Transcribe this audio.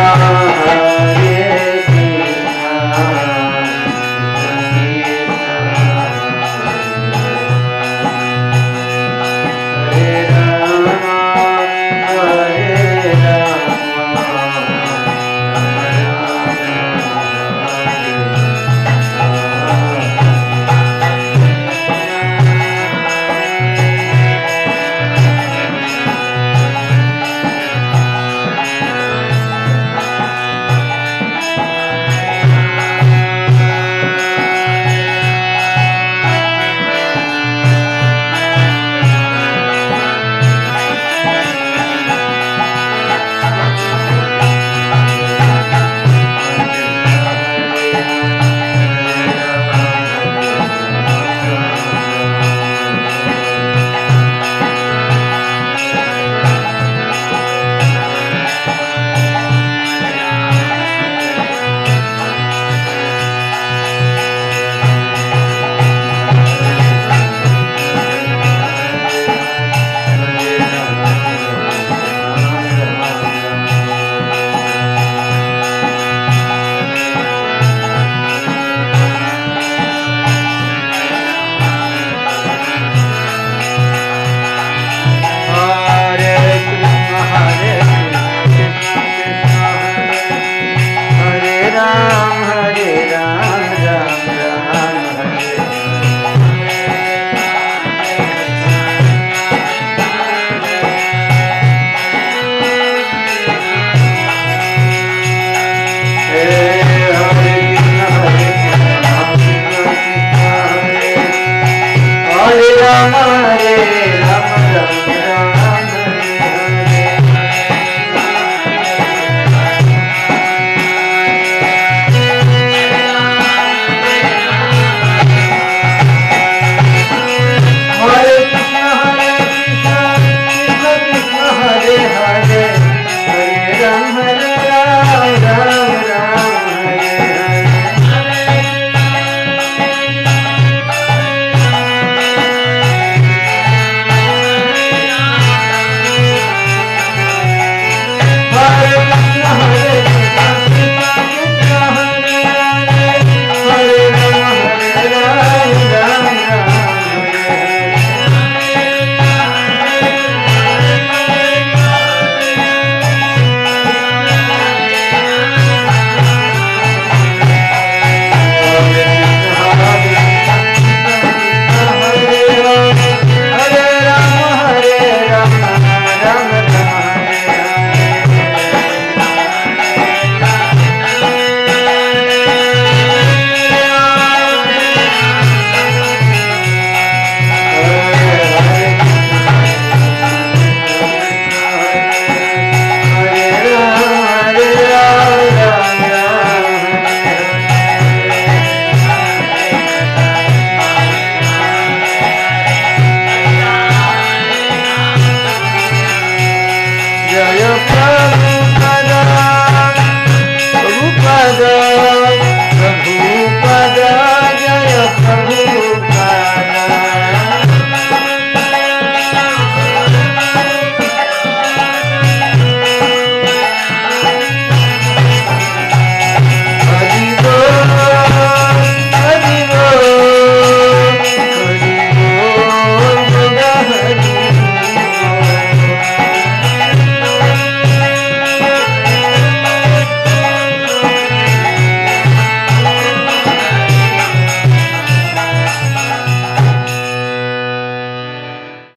Hare